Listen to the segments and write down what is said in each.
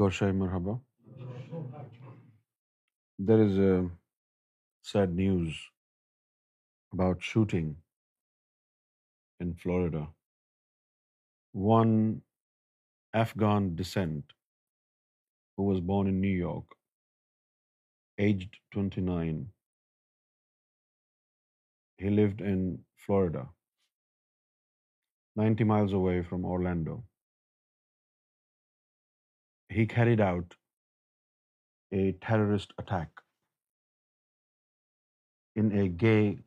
گوشای مرحبہ there is a sad news about shooting in Florida one Afghan descent was born in New York aged twenty nine he lived in Florida ninety miles away from Orlando he carried out a terrorist attack in a gay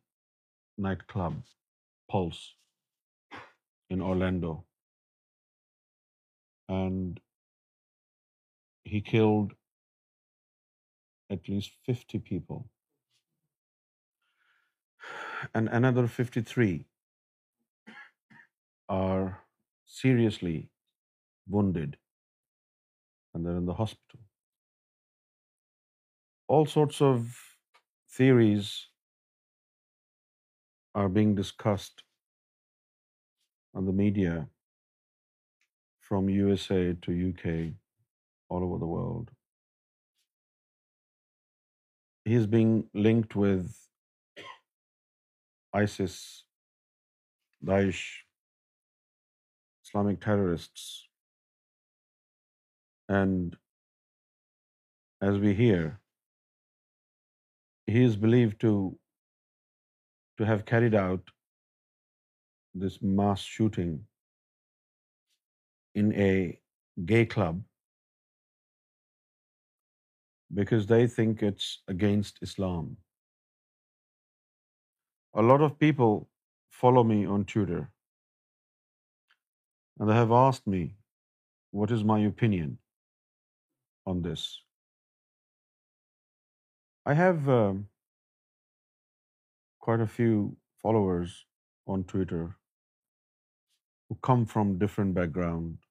nightclub, Pulse, in Orlando. And he killed at least 50 people. And another 53 are seriously wounded under آلٹسڈیا from U S ایو کے dad has been linked with ISIS Daesh Islamic terrorists And as we hear, he is believed to have carried out this mass shooting in a gay club because they think it's against Islam. A lot of people follow me on Twitter, and they have asked me, what is my opinion on this. I have um, quite a few followers on Twitter who come from different background,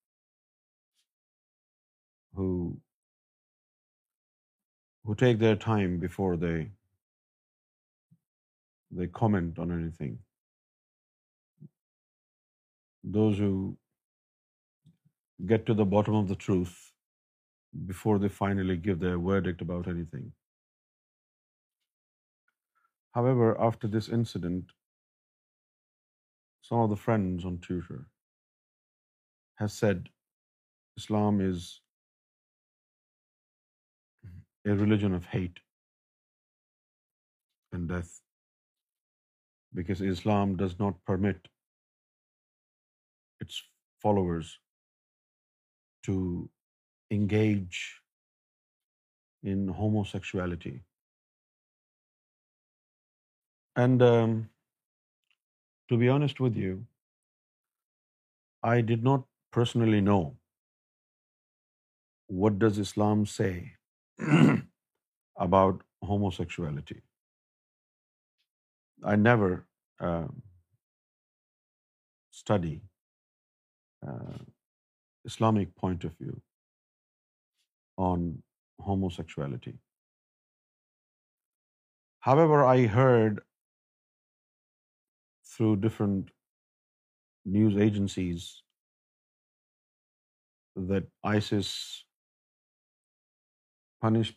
who take their time before they comment on anything. Those who get to the bottom of the truth before they finally give their verdict about anything. However, after this incident, some of the friends on Twitter has said Islam is a religion of hate and death, because Islam does not permit its followers to engage in homosexuality. And um, to be honest with you, I did not personally know what does Islam say about homosexuality. I never um, study uh, Islamic point of view on homosexuality. However, I heard through different news agencies that ISIS punished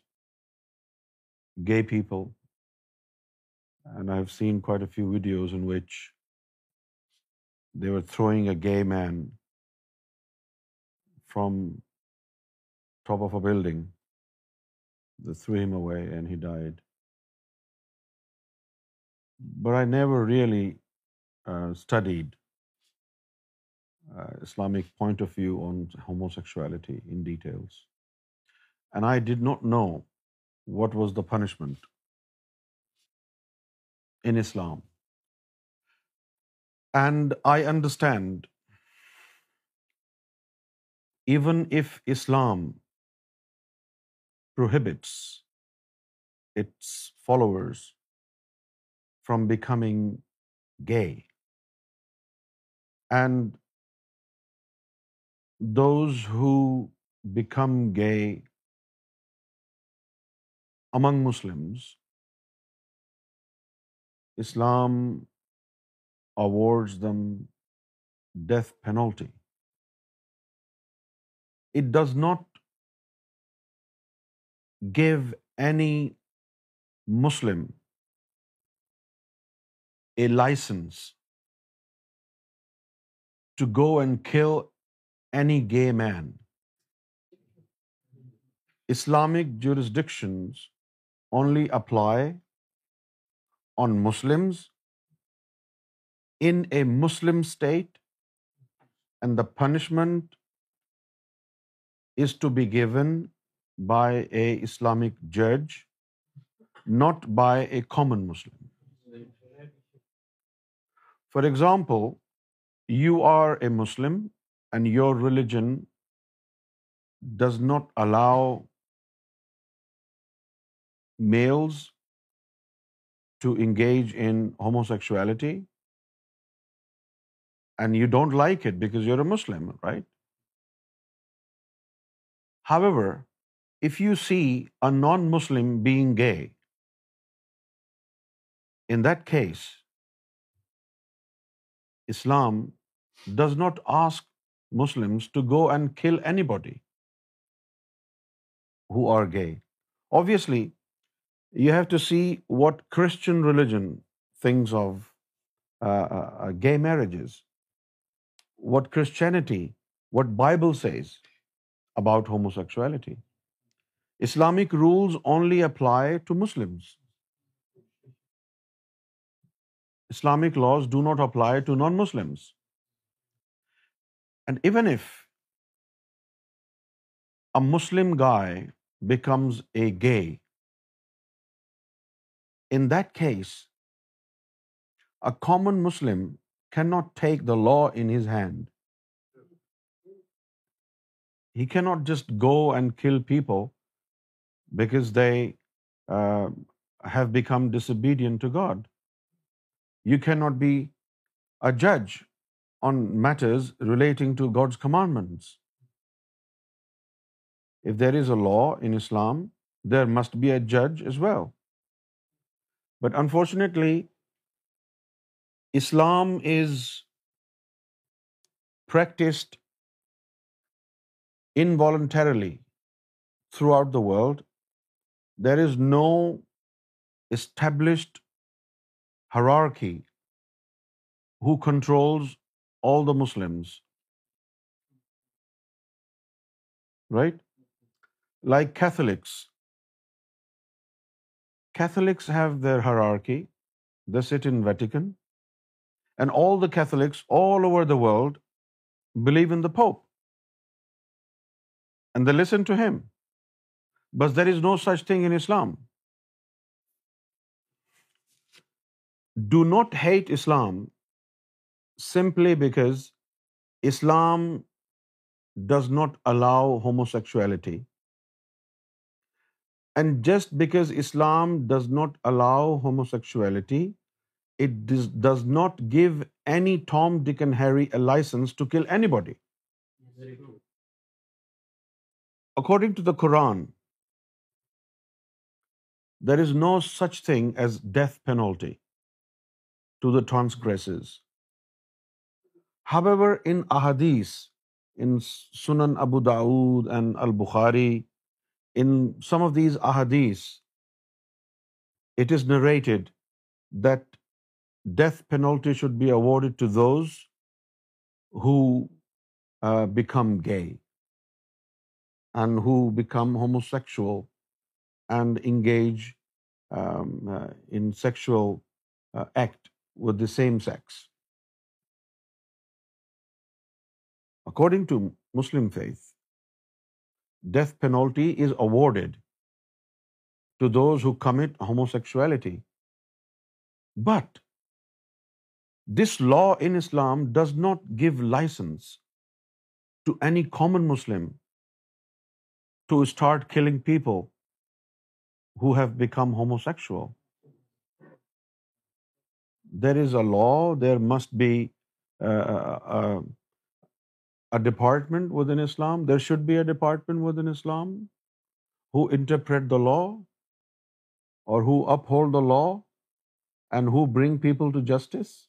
gay people, and I've seen quite a few videos in which they were throwing a gay man from top of a building. They threw him away and he died. But I never really uh, studied uh, Islamic point of view on homosexuality in details. And I did not know what was the punishment in Islam. And I understand, even if Islam prohibits its followers from becoming gay. And those who become gay among Muslims, Islam awards them death penalty. It does not give any Muslim a license to go and kill any gay man. Islamic jurisdictions only apply on Muslims in a Muslim state, and the punishment is to be given by a Islamic judge, not by a common Muslim. For example, you are a Muslim and your religion does not allow males to engage in homosexuality, and you don't like it because you're a Muslim, right? However, if you see a non-Muslim being gay, in that case, Islam does not ask Muslims to go and kill anybody who are gay. Obviously, you have to see what Christian religion thinks of uh, uh, uh, gay marriages, what Christianity, what Bible says about homosexuality. Islamic rules only apply to Muslims. Islamic laws do not apply to non-Muslims. And even if a Muslim guy becomes a gay, in that case, a common Muslim cannot take the law in his hand. He cannot just go and kill people because they uh, have become disobedient to God. You cannot be a judge on matters relating to God's commandments. If there is a law in Islam, there must be a judge as well. But unfortunately, Islam is practiced involuntarily throughout the world there is no established hierarchy who controls all the Muslims, right? Like Catholics. Catholics have their hierarchy. They sit in Vatican. And all the Catholics all over the world believe in the Pope. And they listen to him. But there is no such thing in Islam. Do not hate Islam simply because Islam does not allow homosexuality. And just because Islam does not allow homosexuality, it does not give any Tom, Dick and Harry a license to kill anybody. Very true. According to the Quran, there is no such thing as death penalty to the transgress however in احادیث in Sunan Abu Dawud and al-Bukhari in some of these احادیث it is narrated that death penalty should be to those who become gay and who become homo and engage um, uh, in sexual uh, act with the same sex. According to Muslim faith, death penalty is awarded to those who commit homosexuality. But this law in Islam does not give license to any common Muslim to start killing people who have become homosexual. There is a law, there must be uh, uh, uh, a department within Islam, there should be a department within Islam who interpret the law or who uphold the law and who bring people to justice.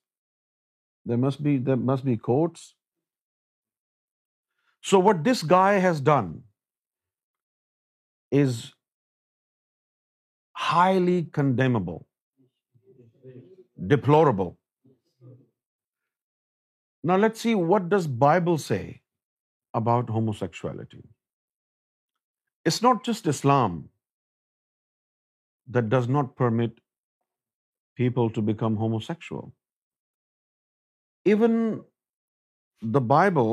There must be courts. So what this guy has done is highly condemnable, deplorable. Now let's see, what does Bible say about homosexuality? It's not just Islam that does not permit people to become homosexual. Even the Bible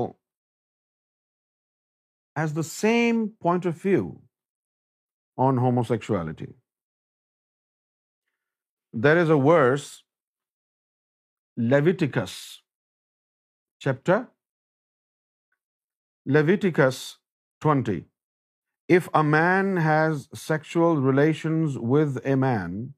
has the same point of view on homosexuality. There is a verse, Leviticus 20. If a man has sexual relations with a man,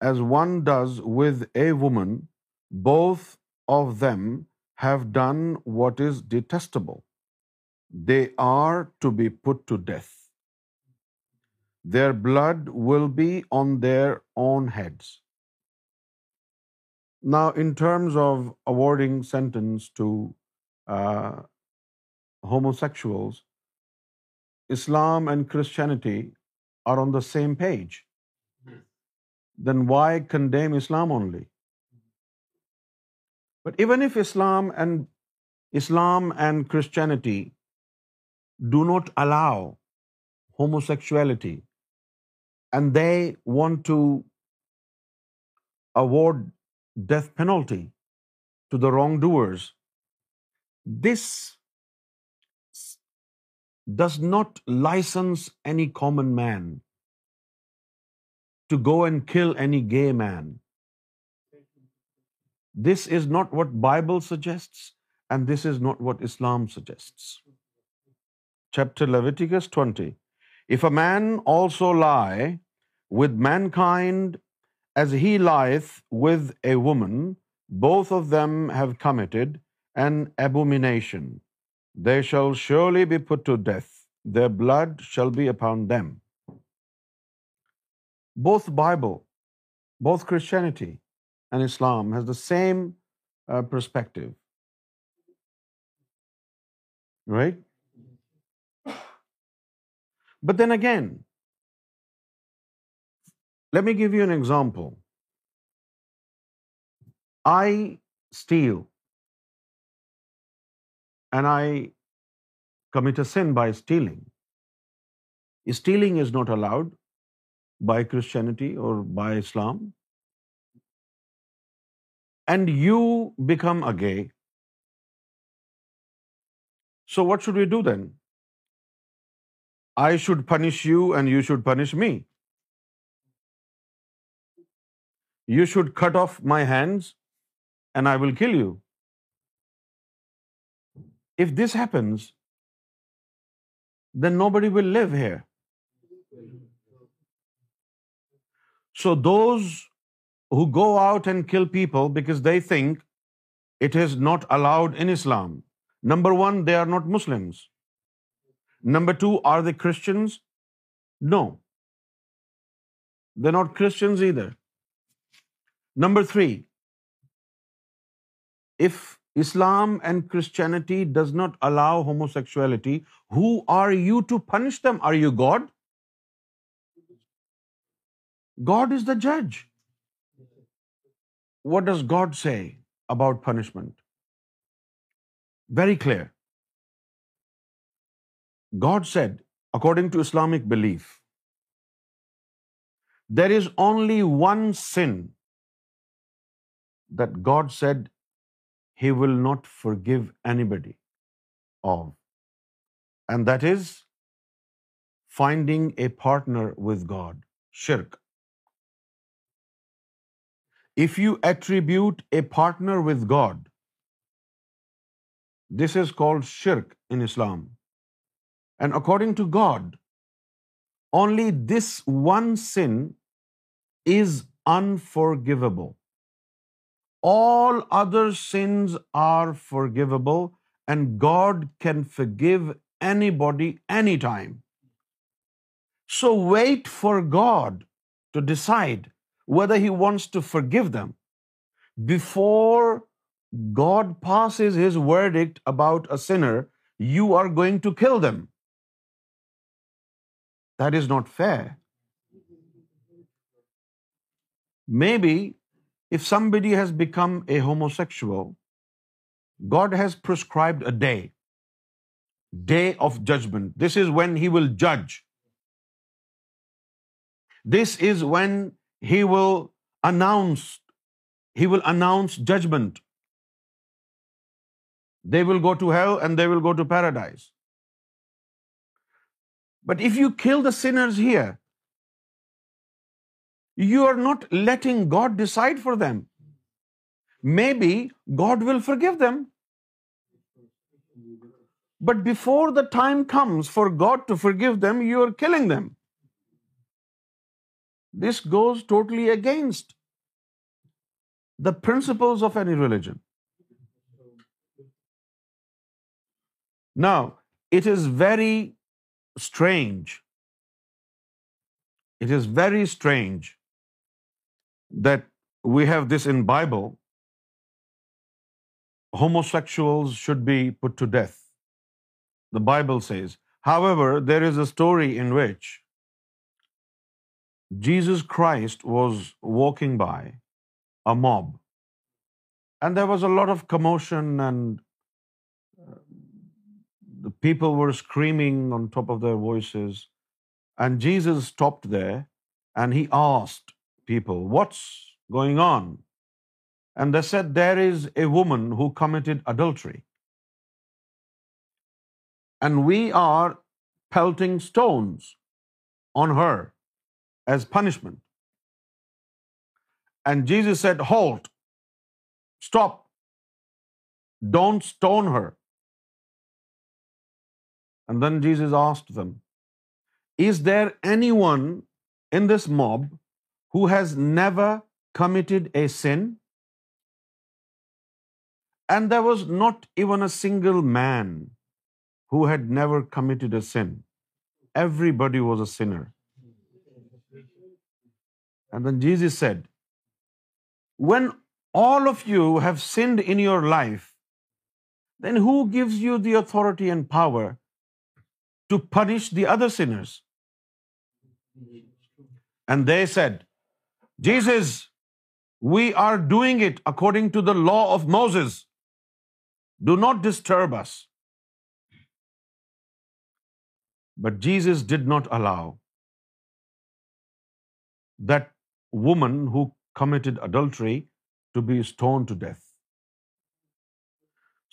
as one does with a woman, both of them have done what is detestable. They are to be put to death. Their blood will be on their own heads. Now, in terms of awarding sentence to uh, homosexuals, Islam and Christianity are on the same page. Hmm. Then why condemn Islam only? But even if Islam and Christianity do not allow homosexuality, and they want to award death penalty to the wrongdoers, this does not license any common man to go and kill any gay man. This is not what Bible suggests, and this is not what Islam suggests. Chapter Leviticus 20. If a man also lie with mankind as he lieth with a woman, both of them have committed an abomination. They shall surely be put to death. Their blood shall be upon them. Both Bible, both Christianity and Islam has the same uh, perspective. Right? But then again, let me give you an example. I steal and I commit a sin by stealing. Stealing is not allowed by Christianity or by Islam. And you become a gay. So what should we do then? I should punish you and you should punish me. You should cut off my hands and I will kill you. If this happens, then nobody will live here. So those who go out and kill people because they think it is not allowed in Islam, number one, they are not Muslims. Number two, are they Christians? No. They're not Christians either. Number three, if Islam and Christianity does not allow homosexuality, who are you to punish them? Are you God? God is the judge. What does God say about punishment? Very clear. God said, according to Islamic belief, there is only one sin that God said He will not forgive anybody of, and that is finding a partner with God, shirk. If you attribute a partner with God, this is called shirk in Islam. And according to God, only this one sin is unforgivable. All other sins are forgivable, and God can forgive anybody, anytime. So wait for God to decide whether He wants to forgive them before God passes His verdict about a sinner. You are going to kill them. That is not fair. Maybe if somebody has become a homosexual, God has prescribed a day of judgment. This is when He will judge. This is when He will announce judgment. They will go to hell and they will go to paradise. But if you kill the sinners here, you are not letting God decide for them. Maybe God will forgive them. But before the time comes for God to forgive them, you are killing them. This goes totally against the principles of any religion. Now, it is very strange, it is very strange that we have this in Bible, homosexuals should be put to death. The Bible says. However, there is a story in which Jesus Christ was walking by a mob, and there was a lot of commotion and the people were screaming on top of their voices. And Jesus stopped there and he asked people, "What's going on?" And they said, "There is a woman who committed adultery. And we are pelting stones on her as punishment." And Jesus said, "Halt, stop, don't stone her." And then Jesus asked them, "Is there anyone in this mob who has never committed a sin?" And there was not even a single man who had never committed a sin. Everybody was a sinner. And then Jesus said, "When all of you have sinned in your life, then who gives you the authority and power to punish the other sinners. And they said, Jesus, we are doing it according to the law of Moses. Do not disturb us. But Jesus did not allow that woman who committed adultery to be stoned to death.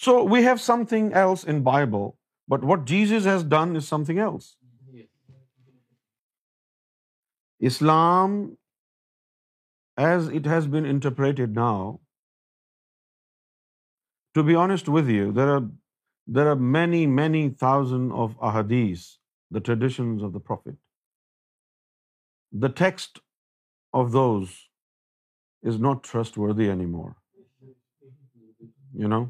So we have something else in Bible but what Jesus has done is something else. Islam, as it has been interpreted now, to be honest with you, there are many thousands of ahadith, the traditions of the Prophet. The text of those is not trustworthy anymore. You know?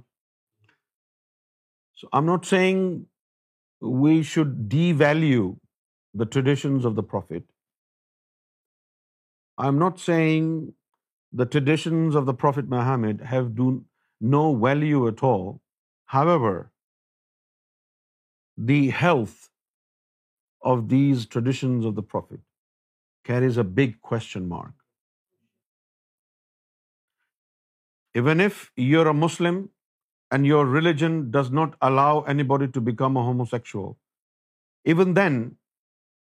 So I'm not saying we should devalue the traditions of the Prophet. I'm not saying the traditions of the Prophet Muhammad have no value at all. However, the health of these traditions of the Prophet carries a big question mark. Even if you're a Muslim and your religion does not allow anybody to become a homosexual, even then,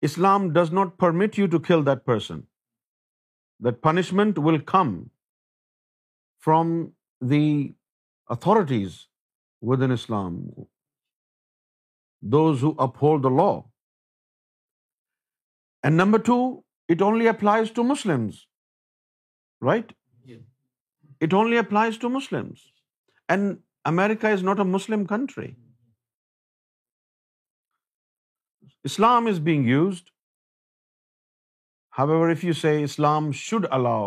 Islam does not permit you to kill that person. That punishment will come from the authorities within Islam, those who uphold the law. And number two, it only applies to Muslims, right? It only applies to Muslims. And America is not a Muslim country. Islam is being used. However, if you say Islam should allow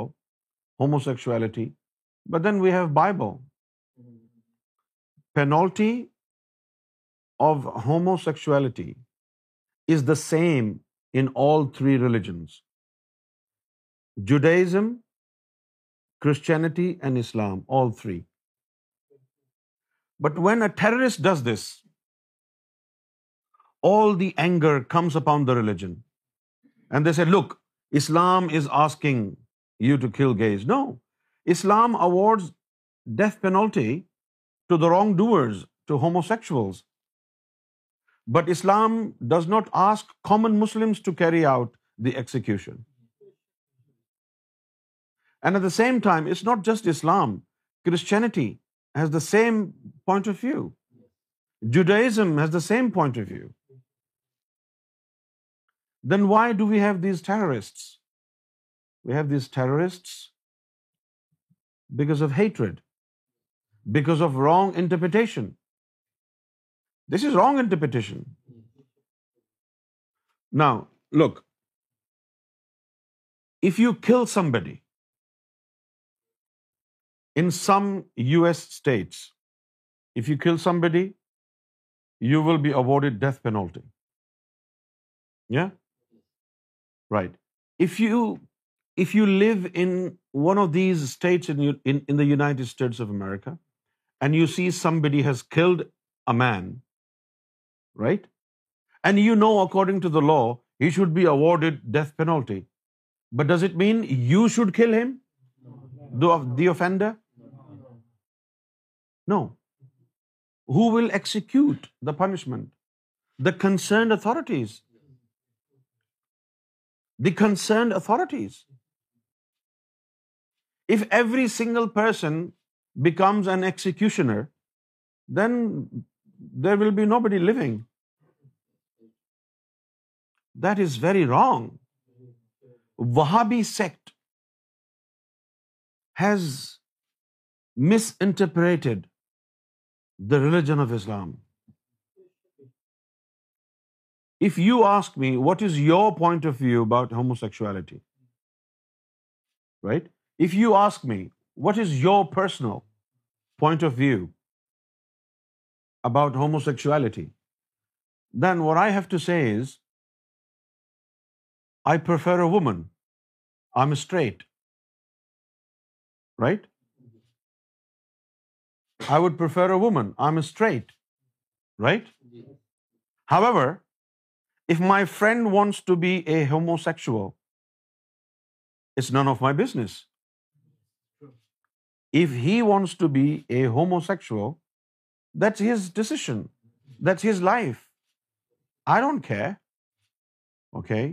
homosexuality, but then we have Bible. Penalty of homosexuality is the same in all three religions: Judaism, Christianity, and Islam, all three. But when a terrorist does this, all the anger comes upon the religion. And they say, look, Islam is asking you to kill gays. No, Islam awards death penalty to the wrongdoers, to homosexuals. But Islam does not ask common Muslims to carry out the execution. And at the same time, it's not just Islam. Christianity has the same point of view. Judaism has the same point of view. Then why do we have these terrorists? We have these terrorists because of hatred, because of wrong interpretation. This is wrong interpretation. Now, look, if you kill somebody, in some US states, if you kill somebody, you will be awarded death penalty. Yeah? Right. If you live in one of these states in the United States of America, and you see somebody has killed a man, right? And you know, according to the law, he should be awarded death penalty. But does it mean you should kill him, the offender? No. Who will execute the punishment? The concerned authorities. The concerned authorities. If every single person becomes an executioner, then there will be nobody living. That is very wrong. Wahhabi sect has misinterpreted the religion of Islam. If you ask me, what is your point of view about homosexuality? Right? If you ask me, what is your personal point of view about homosexuality? Then what I have to say is, I prefer a woman. I'm straight. Right? I would prefer a woman. I'm straight, right? However, if my friend wants to be a homosexual, it's none of my business. If he wants to be a homosexual, that's his decision. That's his life. I don't care. Okay?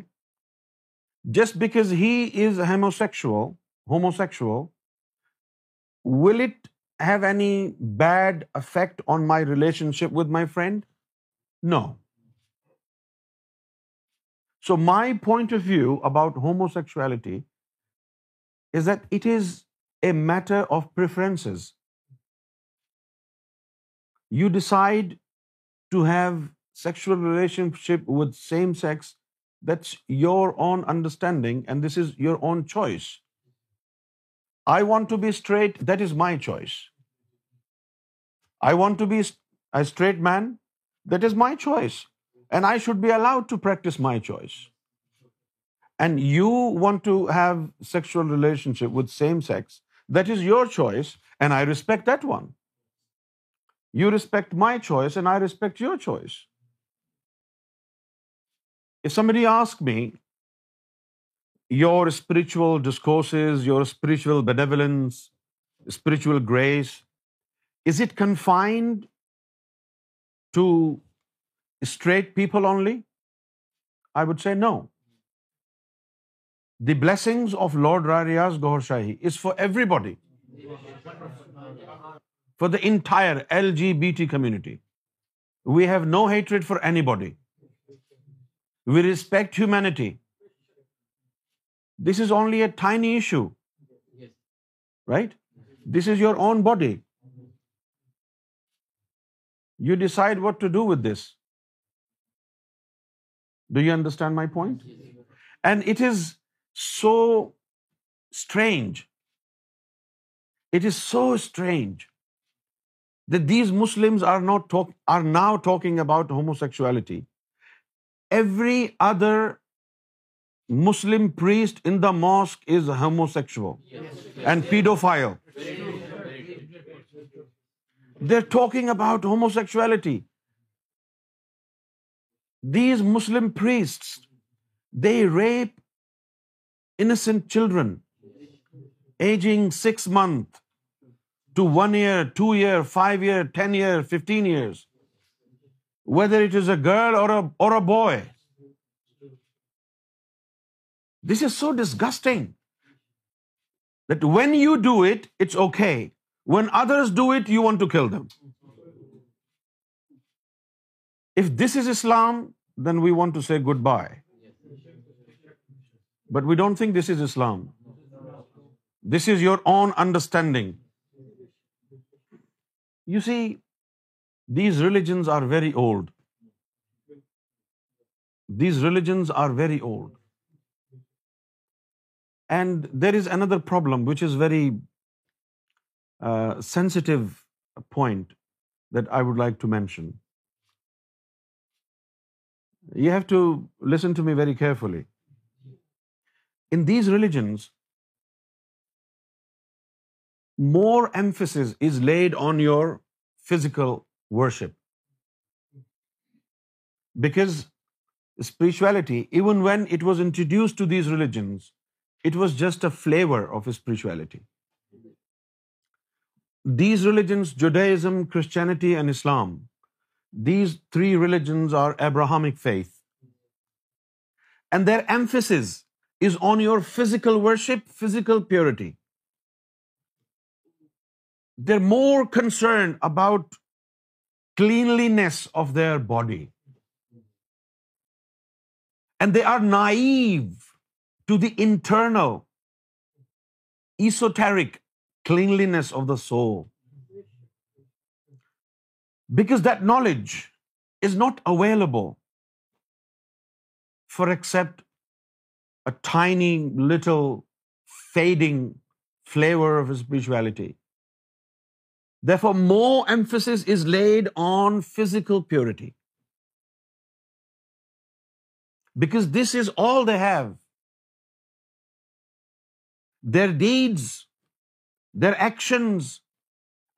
Just because he is homosexual, will it have any bad effect on my relationship with my friend? No. So my point of view about homosexuality is that it is a matter of preferences. You decide to have sexual relationship with same sex, that's your own understanding and this is your own choice. I want to be straight, that is my choice. I want to be a straight man, that is my choice, and I should be allowed to practice my choice. And you want to have sexual relationship with same sex, that is your choice, and I respect that one. You respect my choice, and I respect your choice. If somebody asks me, your spiritual discourses, your spiritual benevolence, spiritual grace, is it confined to straight people only? I would say no. The blessings of Lord Rai Riyaz Gaur Shahi is for everybody, for the entire LGBT community. We have no hatred for anybody. We respect humanity. This is only a tiny issue, right? This is your own body. You decide what to do with this. Do you understand my point? And it is so strange. It is so strange that these Muslims are now talking about homosexuality. Every other Muslim priest in the mosque is homosexual and pedophile. They're talking about homosexuality. These Muslim priests, they rape innocent children aging 6 months to 1 year, 2 year, 5 year, 10 year, 15 years, whether it is a girl or a boy. This is so disgusting that when you do it, it's okay. When others do it, you want to kill them. If this is Islam, then we want to say goodbye. But we don't think this is Islam. This is your own understanding. You see, these religions are very old. These religions are very old. And there is another problem which is very sensitive point that I would like to mention. You have to listen to me very carefully. In these religions, more emphasis is laid on your physical worship, because spirituality, even when it was introduced to these religions, it was just a flavor of spirituality. These religions, Judaism, Christianity, and Islam, these three religions are Abrahamic faith. And their emphasis is on your physical worship, physical purity. They're more concerned about cleanliness of their body. And they are naive to the internal, esoteric cleanliness of the soul. Because that knowledge is not available for except a tiny little fading flavor of spirituality. Therefore, more emphasis is laid on physical purity, because this is all they have. Their deeds their actions,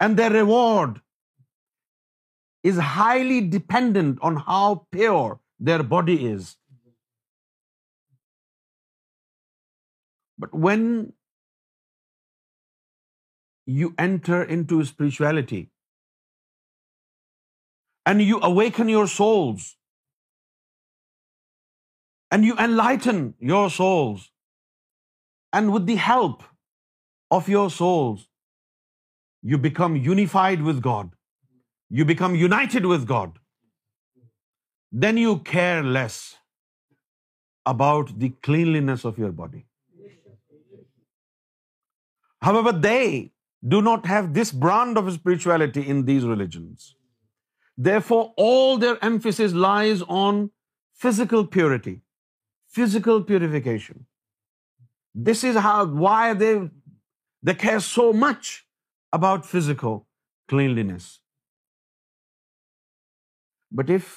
and their reward is highly dependent on how pure their body is. But when you enter into spirituality and you awaken your souls and you enlighten your souls, and with the help of your souls, you become unified with God. You become united with God. Then you care less about the cleanliness of your body. However, they do not have this brand of spirituality in these religions. Therefore, all their emphasis lies on physical purity, physical purification. This is why they they care so much about physical cleanliness. But if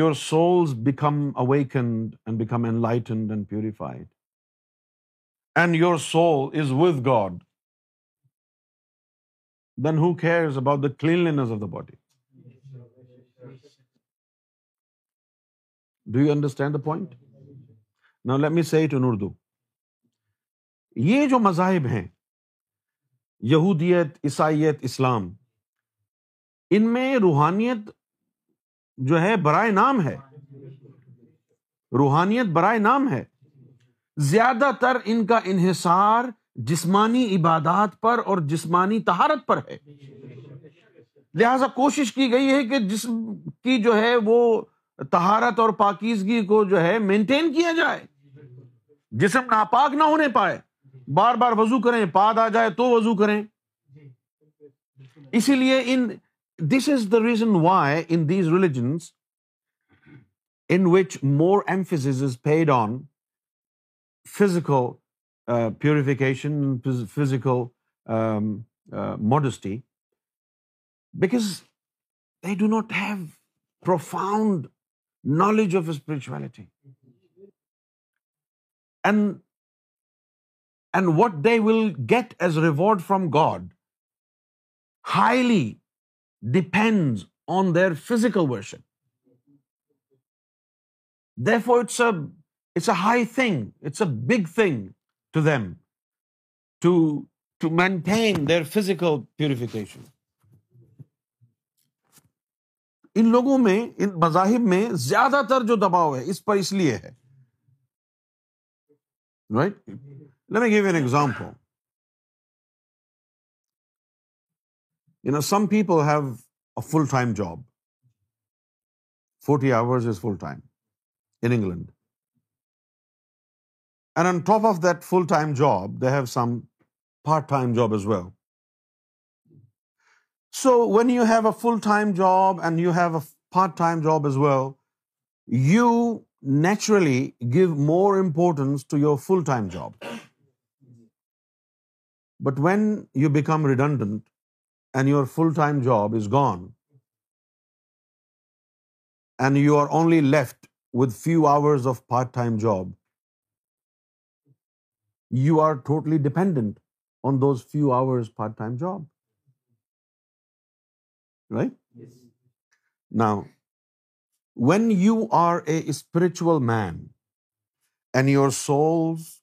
your souls become awakened and become enlightened and purified, and your soul is with God, then who cares about the cleanliness of the body? Do you understand the point? Now let me say it in Urdu. یہ جو مذاہب ہیں یہودیت عیسائیت اسلام ان میں روحانیت جو ہے برائے نام ہے روحانیت برائے نام ہے زیادہ تر ان کا انحصار جسمانی عبادات پر اور جسمانی تہارت پر ہے لہذا کوشش کی گئی ہے کہ جسم کی جو ہے وہ تہارت اور پاکیزگی کو جو ہے مینٹین کیا جائے جسم ناپاک نہ ہونے پائے بار بار وضو کریں پاد آ جائے تو وضو کریں جی، اسی لیے and this is the reason why in in these religions which more is paid on physical purification physical modesty because they do not have profound knowledge of spirituality and and what they will get as reward from God highly depend on their physical worship for it's a high thing it's a big thing to them to to maintain their physical purification ان لوگوں میں ان مذاہب میں زیادہ تر جو دباؤ ہے اس پر اس لیے ہے right right? Let me give you an example. Some people have a full-time job. 40 hours is full-time in England. And on top of that full-time job, they have some part-time job as well. So when you have a full-time job and you have a part-time job as well, you naturally give more importance to your full-time job. But when you become redundant and your full-time job is gone and you are only left with few hours of part-time job, you are totally dependent on those few hours part-time job. Right? Yes. Now, when you are a spiritual man and your souls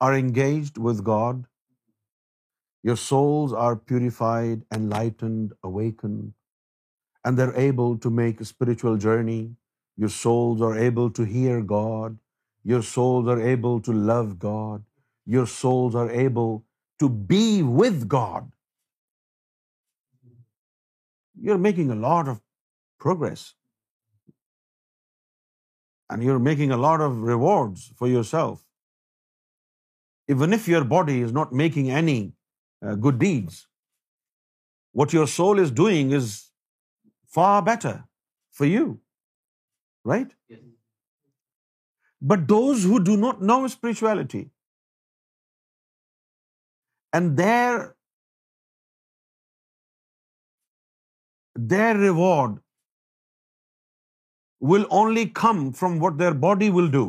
are engaged with God your souls are purified, enlightened, awakened, and they're able to make a spiritual journey. Your souls are able to hear God. Your souls are able to love God. Your souls are able to be with God. You're making a lot of progress. And you're making a lot of rewards for yourself. Even if your body is not making any uh, good deeds. What your soul is doing is far better for you, right? Yes. But those who do not know spirituality and their reward will only come from what their body will do.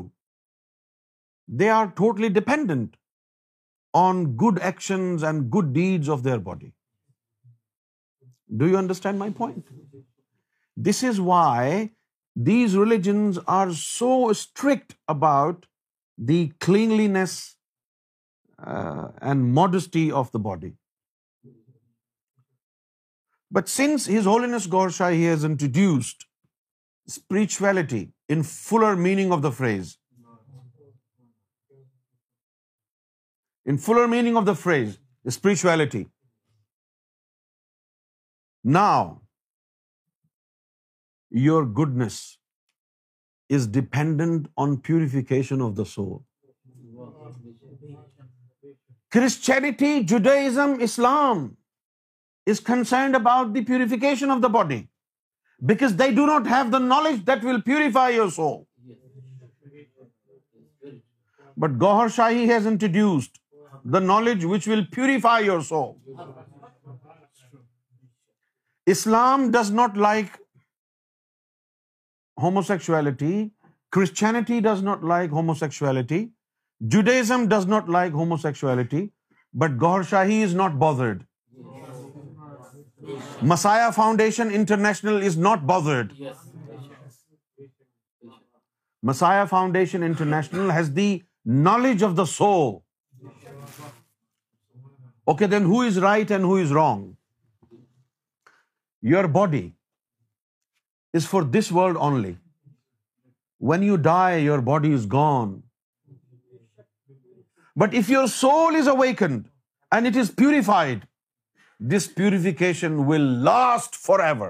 They are totally dependent on good actions and good deeds of their body. Do you understand my point? This is why these religions are so strict about the cleanliness uh, and modesty of the body. But since His Holiness Gaursha, he has introduced spirituality in fuller meaning of the phrase, in fuller meaning of the phrase, spirituality. Now, your goodness is dependent on purification of the soul. Christianity, Judaism, Islam is concerned about the purification of the body, because they do not have the knowledge that will purify your soul. But Gauhar Shahi has introduced the knowledge which will purify your soul. Islam does not like homosexuality. Christianity does not like homosexuality. Judaism does not like homosexuality. But Gaur Shahi is not bothered. Messiah Foundation International is not bothered. Messiah Foundation International has the knowledge of the soul. Okay, then who is right and who is wrong? Your body is for this world only. When you die, your body is gone. But if your soul is awakened and it is purified, this purification will last forever.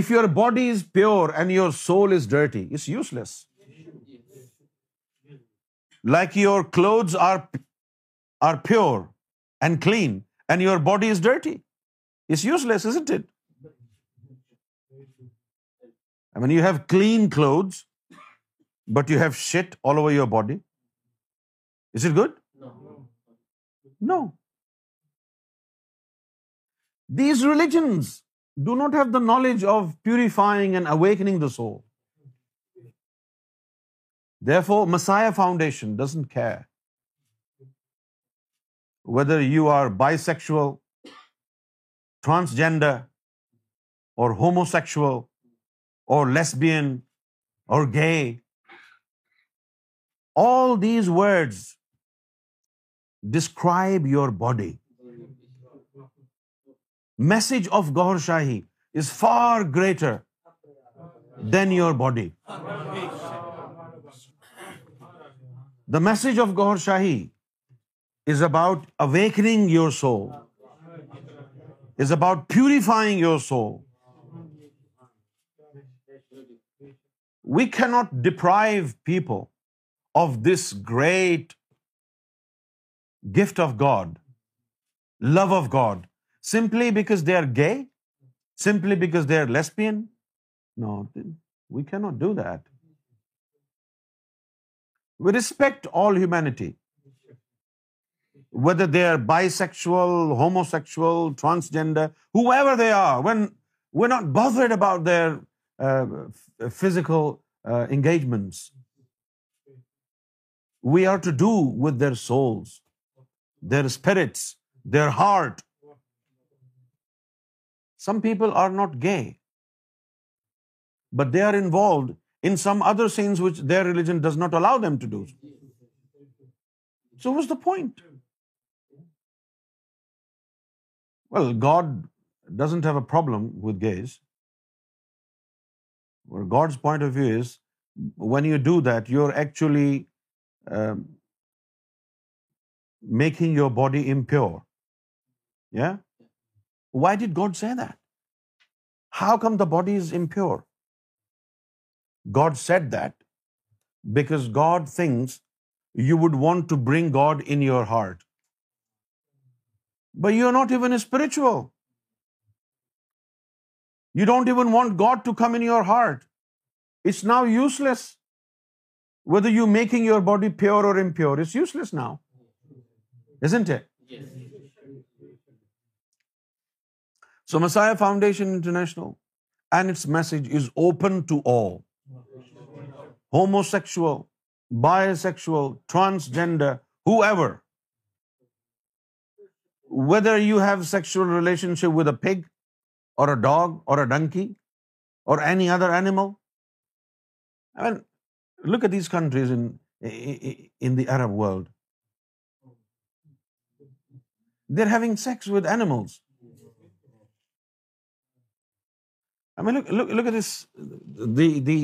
If your body is pure and your soul is dirty, it's useless like your clothes are pure and clean, and your body is dirty. It's useless, isn't it? I mean, you have clean clothes, but you have shit all over your body. Is it good? No. These religions do not have the knowledge of purifying and awakening the soul. For Messiah foundation doesn't care whether you are bisexual transgender or homosexual or lesbian or gay all these words describe your body message of Gohar Shahi is far greater than your body The message of Gaur Shahi is about awakening your soul, is about purifying your soul. We cannot deprive people of this great gift of God, love of God, simply because they are gay, simply because they are lesbian. No, we cannot do that. We respect all humanity, whether they are bisexual, homosexual, transgender, whoever they are. When we're not bothered about their uh, physical uh, engagements, we are to do with their souls, their spirits, their heart. Some people are not gay, but they are involved in some other sins which their religion does not allow them to do. So what's the point? Well, God doesn't have a problem with gays. Well, God's point of view is, when you do that, you're actually um, making your body impure. Yeah? Why did God say that? How come the body is impure? God said that because God thinks you would want to bring God in your heart. But you're not even spiritual. You don't even want God to come in your heart. It's now useless. Whether you're making your body pure or impure, it's useless now. Isn't it? Yes. So Messiah Foundation International and its message is open to all homosexual, bisexual, transgender, whoever. Whether you have sexual relationship with a pig or a dog or a donkey or any other animal. I mean, look at these countries in the Arab world. They're having sex with animals. I mean, look at this. The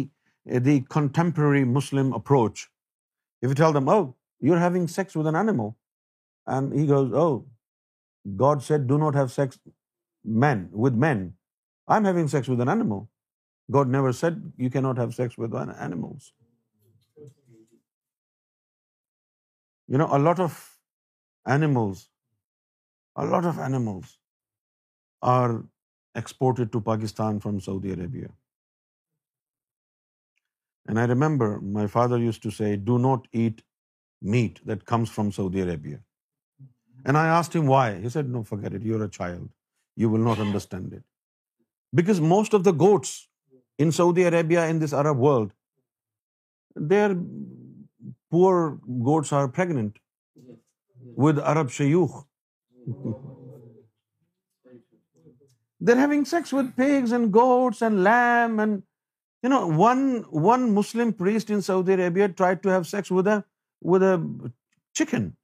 uh, the contemporary Muslim approach. If you tell them, oh, you're having sex with an animal, and he goes, oh, God said do not have sex with men. I'm having sex with an animal. God never said you cannot have sex with animals. You know, a lot of animals are exported to Pakistan from Saudi Arabia. And I remember my father used to say, do not eat meat that comes from Saudi Arabia. And I asked him why. He said, no, forget it. You're a child. You will not understand it. Because most of the goats in Saudi Arabia, in this Arab world, their poor goats are pregnant with Arab shayukh. They're having sex with pigs and goats and lamb and one Muslim priest in Saudi Arabia tried to have sex with a chicken,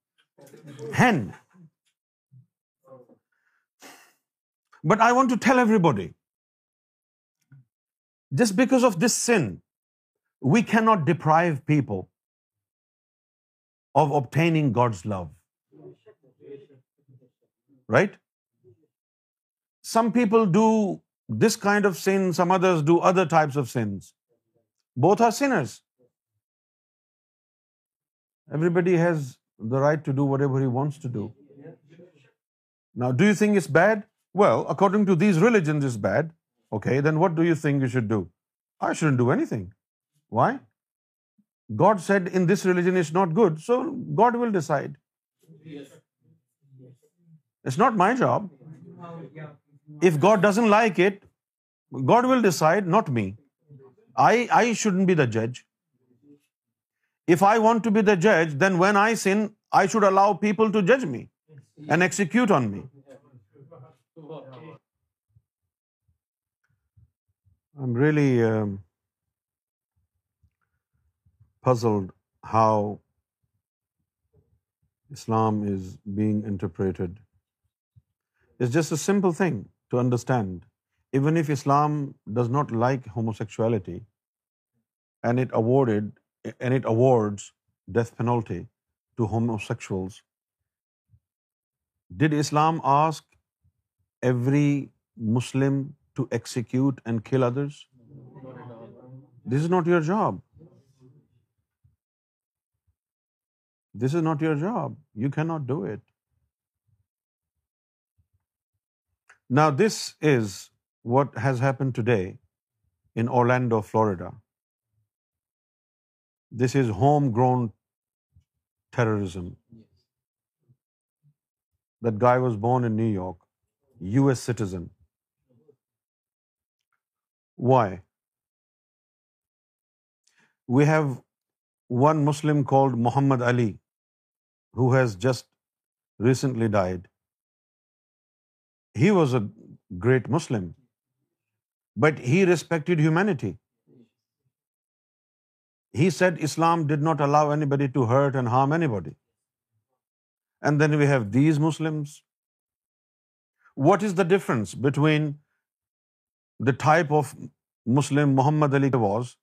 hen. But I want to tell everybody, just because of this sin, we cannot deprive people of obtaining God's love. Right? Some people do this kind of sin, some others do other types of sins. Both are sinners. Everybody has the right to do whatever he wants to do. Now, do you think it's bad? Well, according to these religions, it's bad. Okay, then what do you think you should do? I shouldn't do anything. Why? God said in this religion it's not good, so God will decide. It's not my job. If God doesn't like it, God will decide, not me. I shouldn't be the judge. If I want to be the judge, then when I sin, I should allow people to judge me and execute on me. I'm really um, puzzled how Islam is being interpreted. It's just a simple thing to understand, even if Islam does not like homosexuality and it awards death penalty to homosexuals, did Islam ask every Muslim to execute and kill others? This is not your job. This is not your job. You cannot do it. Now, this is what has happened today in Orlando, Florida. This is homegrown terrorism. That guy was born in New York, US citizen. Why? We have one Muslim called Muhammad Ali, who has just recently died. He was a great Muslim, but he respected humanity. He said Islam did not allow anybody to hurt and harm anybody. And then we have these Muslims. What is the difference between the type of Muslim Muhammad Ali was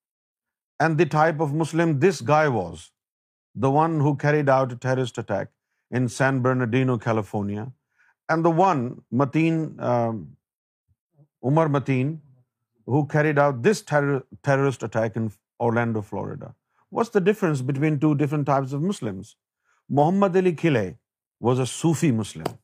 and the type of Muslim this guy was, the one who carried out a terrorist attack in San Bernardino, California, and the one, Mateen, um, Umar Mateen, who carried out this terrorist attack in Orlando, Florida. What's the difference between two different types of Muslims? Muhammad Ali Khilai was a Sufi Muslim.